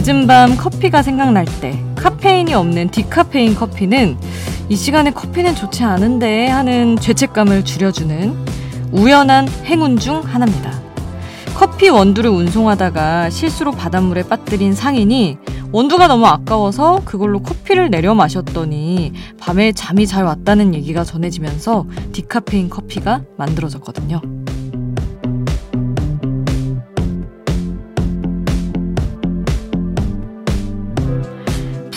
늦은 밤 커피가 생각날 때 카페인이 없는 디카페인 커피는 이 시간에 커피는 좋지 않은데 하는 죄책감을 줄여주는 우연한 행운 중 하나입니다. 커피 원두를 운송하다가 실수로 바닷물에 빠뜨린 상인이 원두가 너무 아까워서 그걸로 커피를 내려 마셨더니 밤에 잠이 잘 왔다는 얘기가 전해지면서 디카페인 커피가 만들어졌거든요.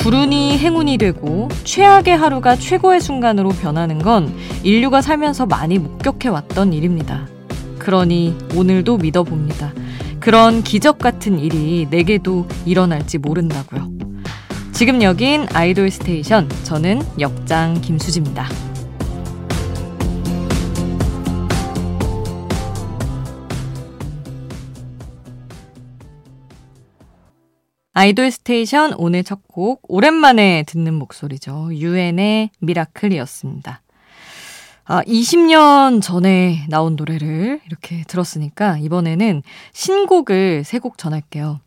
불운이 행운이 되고 최악의 하루가 최고의 순간으로 변하는 건 인류가 살면서 많이 목격해왔던 일입니다. 그러니 오늘도 믿어봅니다. 그런 기적 같은 일이 내게도 일어날지 모른다고요. 지금 여긴 아이돌 스테이션. 저는 역장 김수지입니다. Idol Station 오늘 첫 곡 오랜만에 듣는 목소리죠. UN의 Miracle이었습니다. 아, 20년 전에 나온 노래를 이렇게 들었으니까 이번에는 신곡을 세 곡 전할게요.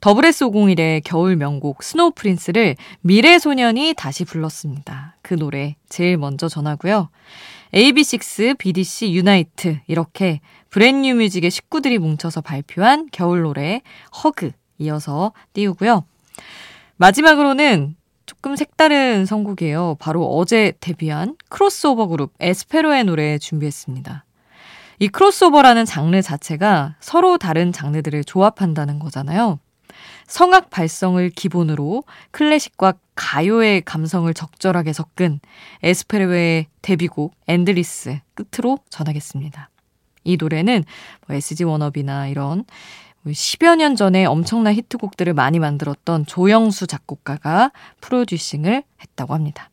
더블S501의 겨울 명곡 Snow Prince를 미래 소년이 다시 불렀습니다. 그 노래 제일 먼저 전하고요. AB6, BDC, 유나이트 이렇게 브랜뉴 뮤직의 식구들이 뭉쳐서 발표한 겨울 노래 Hug 이어서 띄우고요. 마지막으로는 조금 색다른 선곡이에요. 바로 어제 데뷔한 크로스오버 그룹 에스페로의 노래 준비했습니다. 이 크로스오버라는 장르 자체가 서로 다른 장르들을 조합한다는 거잖아요. 성악 발성을 기본으로 클래식과 가요의 감성을 적절하게 섞은 에스페로의 데뷔곡 Endless 끝으로 전하겠습니다. 이 노래는 뭐 SG 워너비나 이런 10여 년 전에 엄청난 히트곡들을 많이 만들었던 조영수 작곡가가 프로듀싱을 했다고 합니다.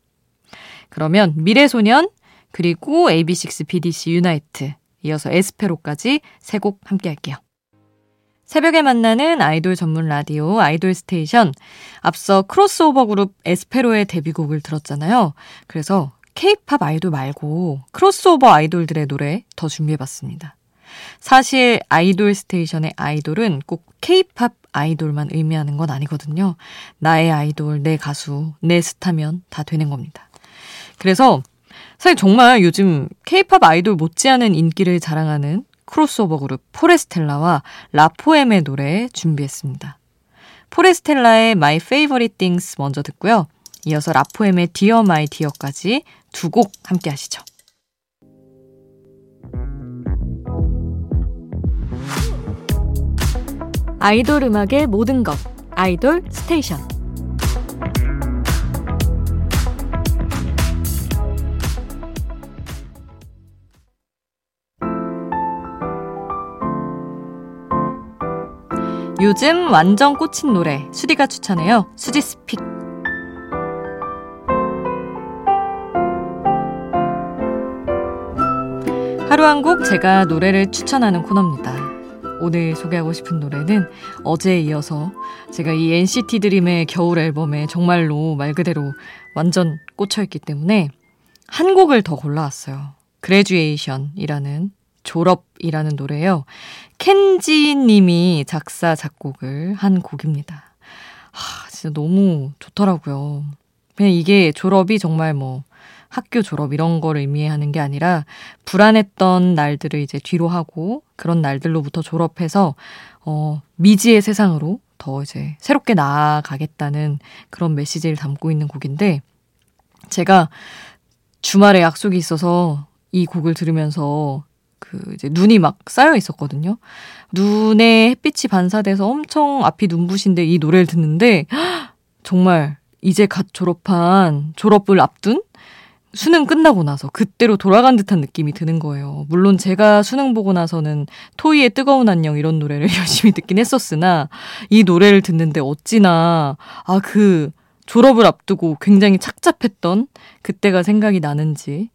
그러면 미래소년 그리고 AB6 BDC 유나이트 이어서 에스페로까지 세 곡 함께 할게요. 새벽에 만나는 아이돌 전문 라디오 Idol Station. 앞서 크로스오버 그룹 에스페로의 데뷔곡을 들었잖아요. 그래서 케이팝 아이돌 말고 크로스오버 아이돌들의 노래 더 준비해봤습니다. 사실 Idol Station의 아이돌은 꼭 케이팝 아이돌만 의미하는 건 아니거든요. 나의 아이돌, 내 가수, 내 스타면 다 되는 겁니다. 그래서 사실 정말 요즘 케이팝 아이돌 못지않은 인기를 자랑하는 크로스오버 그룹 포레스텔라와 라포엠의 노래 준비했습니다. 포레스텔라의 My Favorite Things 먼저 듣고요. 이어서 라포엠의 Dear My Dear까지 두 곡 함께 하시죠. 아이돌 음악의 모든 것 아이돌 스테이션 요즘 완전 꽂힌 노래 수디가 추천해요. 수디's Pick. 하루 한 곡 제가 노래를 추천하는 코너입니다. 오늘 소개하고 싶은 노래는 어제에 이어서 제가 이 NCT 드림의 겨울 앨범에 정말로 말 그대로 완전 꽂혀있기 때문에 한 곡을 더 골라왔어요. Graduation이라는 졸업이라는 노래예요. 켄지 님이 작사, 작곡을 한 곡입니다. 하, 진짜 너무 좋더라고요. 그냥 이게 졸업이 정말 뭐 학교 졸업 이런 거를 의미하는 게 아니라 불안했던 날들을 이제 뒤로 하고 그런 날들로부터 졸업해서 어 미지의 세상으로 더 이제 새롭게 나아가겠다는 그런 메시지를 담고 있는 곡인데 제가 주말에 약속이 있어서 이 곡을 들으면서 그 이제 눈이 막 쌓여 있었거든요. 눈에 햇빛이 반사돼서 엄청 앞이 눈부신데 이 노래를 듣는데 정말 이제 갓 졸업한 졸업을 앞둔 수능 끝나고 나서 그때로 돌아간 듯한 느낌이 드는 거예요. 물론 제가 수능 보고 나서는 토이의 뜨거운 안녕 이런 노래를 열심히 듣긴 했었으나 이 노래를 듣는데 어찌나 아 그 졸업을 앞두고 굉장히 착잡했던 그때가 생각이 나는지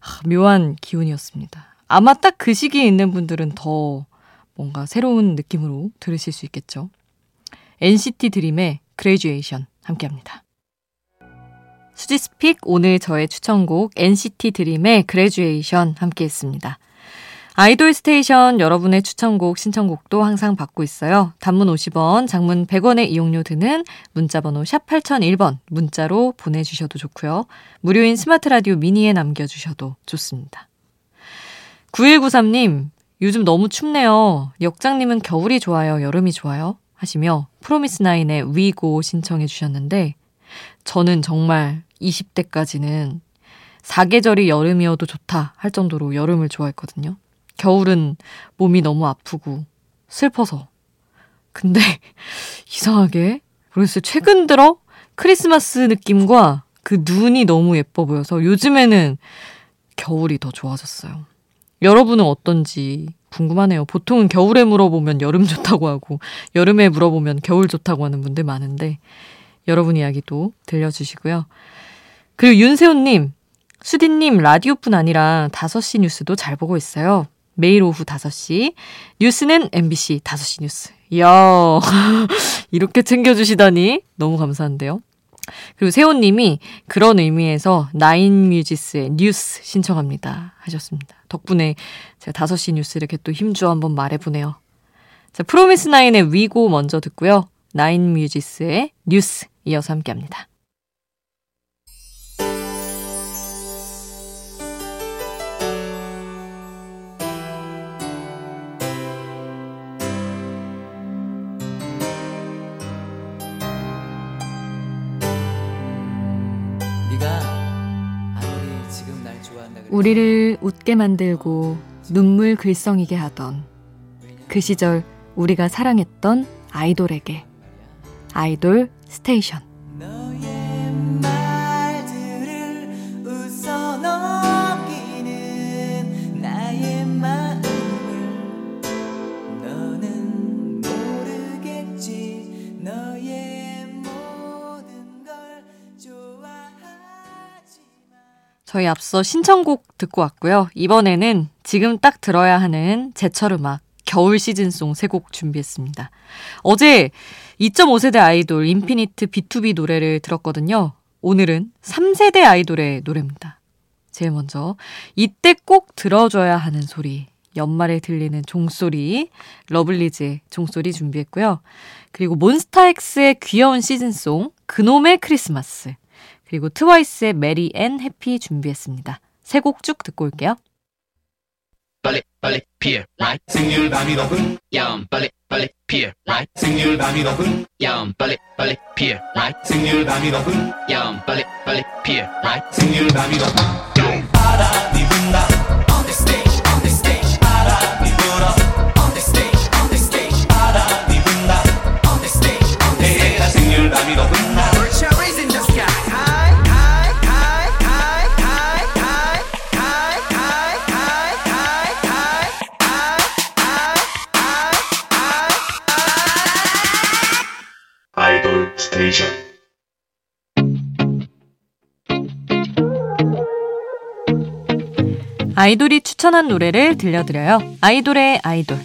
아, 묘한 기운이었습니다. 아마 딱 그 시기에 있는 분들은 더 뭔가 새로운 느낌으로 들으실 수 있겠죠. NCT 드림의 Graduation 함께 합니다. 수디's Pick 오늘 저의 추천곡 NCT 드림의 Graduation 함께 했습니다. Idol Station 여러분의 추천곡, 신청곡도 항상 받고 있어요. 단문 50원, 장문 100원의 이용료 드는 문자 번호 샵 8001번 문자로 보내 주셔도 좋고요. 무료인 스마트 라디오 미니에 남겨 주셔도 좋습니다. 9193님, 요즘 너무 춥네요. 역장님은 겨울이 좋아요, 여름이 좋아요? 하시며 프로미스 나인의 위고 신청해 주셨는데 저는 정말 20대까지는 사계절이 여름이어도 좋다 할 정도로 여름을 좋아했거든요. 겨울은 몸이 너무 아프고 슬퍼서. 근데 이상하게 그래서 최근 들어 크리스마스 느낌과 그 눈이 너무 예뻐 보여서 요즘에는 겨울이 더 좋아졌어요. 여러분은 어떤지 궁금하네요. 보통은 겨울에 물어보면 여름 좋다고 하고 여름에 물어보면 겨울 좋다고 하는 분들 많은데 여러분 이야기도 들려주시고요. 그리고 윤세훈님, 수디님 라디오뿐 아니라 5시 뉴스도 잘 보고 있어요. 매일 오후 5시. 뉴스는 MBC 5시 뉴스. 이야, 이렇게 챙겨주시다니 너무 감사한데요. 그리고 세호님이 그런 의미에서 나인 뮤지스의 뉴스 신청합니다 하셨습니다. 덕분에 제가 5시 뉴스 이렇게 또 힘주어 한번 말해보네요. 자, 프로미스 나인의 WE GO 먼저 듣고요. 나인 뮤지스의 뉴스 이어서 함께 합니다. 우리를 웃게 만들고 눈물 글썽이게 하던 그 시절 우리가 사랑했던 아이돌에게 아이돌 스테이션 저희 앞서 신청곡 듣고 왔고요. 이번에는 지금 딱 들어야 하는 제철 음악 겨울 시즌송 세 곡 준비했습니다. 어제 2.5세대 아이돌 인피니트 B2B 노래를 들었거든요. 오늘은 3세대 아이돌의 노래입니다. 제일 먼저 이때 꼭 들어줘야 하는 소리 연말에 들리는 종소리 러블리즈의 종소리 준비했고요. 그리고 몬스타엑스의 귀여운 시즌송 그놈의 크리스마스 그리고 트와이스의 메리 앤 해피 준비했습니다. 세 곡 쭉 듣고 올게요. 빨리 빨리 피어 라이 생률 밤이 높은 야음 빨리 빨리 피어 라이 생률 밤이 높은 야음 빨리 빨리 피어 라이 생률 밤이 높은 야음 빨리 빨리 피어 라이 생률 밤이 높은 바람 아이돌이 추천한 노래를 들려드려요. 아이돌의 아이돌.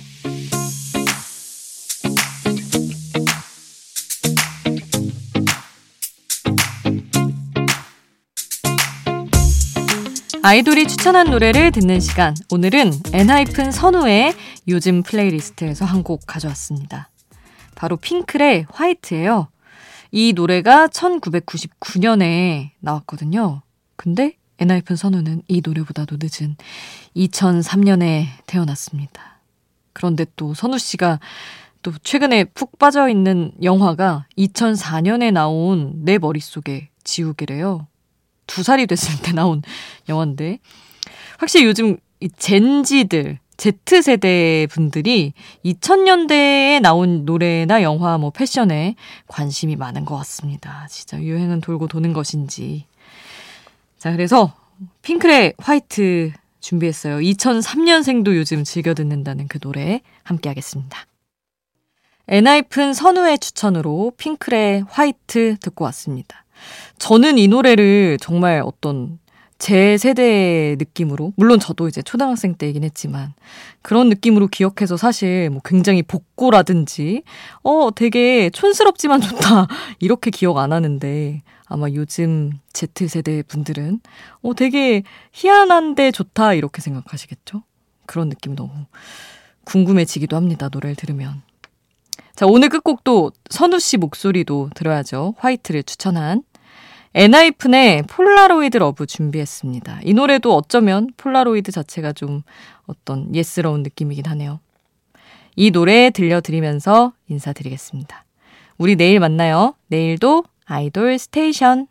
아이돌이 추천한 노래를 듣는 시간. 오늘은 엔하이픈 선우의 요즘 playlist에서 한 곡 가져왔습니다. 바로 핑클의 화이트예요. 이 노래가 1999년에 나왔거든요. 근데 엔하이픈 선우는 이 노래보다도 늦은 2003년에 태어났습니다. 그런데 또 선우 씨가 또 최근에 푹 빠져 있는 영화가 2004년에 나온 내 머릿속에 지우개래요. 두 살이 됐을 때 나온 영화인데 확실히 요즘 이 젠지들 Z세대 분들이 2000년대에 나온 노래나 영화, 뭐 패션에 관심이 많은 것 같습니다. 진짜 유행은 돌고 도는 것인지. 자, 그래서 핑클의 화이트 준비했어요. 2003년생도 요즘 즐겨 듣는다는 그 노래 함께 하겠습니다. 엔하이픈 선우의 추천으로 핑클의 화이트 듣고 왔습니다. 저는 이 노래를 정말 어떤 제 세대의 느낌으로 물론 저도 이제 초등학생 때이긴 했지만 그런 느낌으로 기억해서 사실 뭐 굉장히 복고라든지 어 되게 촌스럽지만 좋다 이렇게 기억 안 하는데 아마 요즘 Z 세대 분들은 어 되게 희한한데 좋다 이렇게 생각하시겠죠? 그런 느낌 너무 궁금해지기도 합니다. 노래를 들으면. 자, 오늘 끝곡도 선우 씨 목소리도 들어야죠. 화이트를 추천한 엔하이픈의 Polaroid Love 준비했습니다. 이 노래도 어쩌면 폴라로이드 자체가 좀 어떤 예스러운 느낌이긴 하네요. 이 노래 들려드리면서 인사드리겠습니다. 우리 내일 만나요. 내일도 아이돌 스테이션.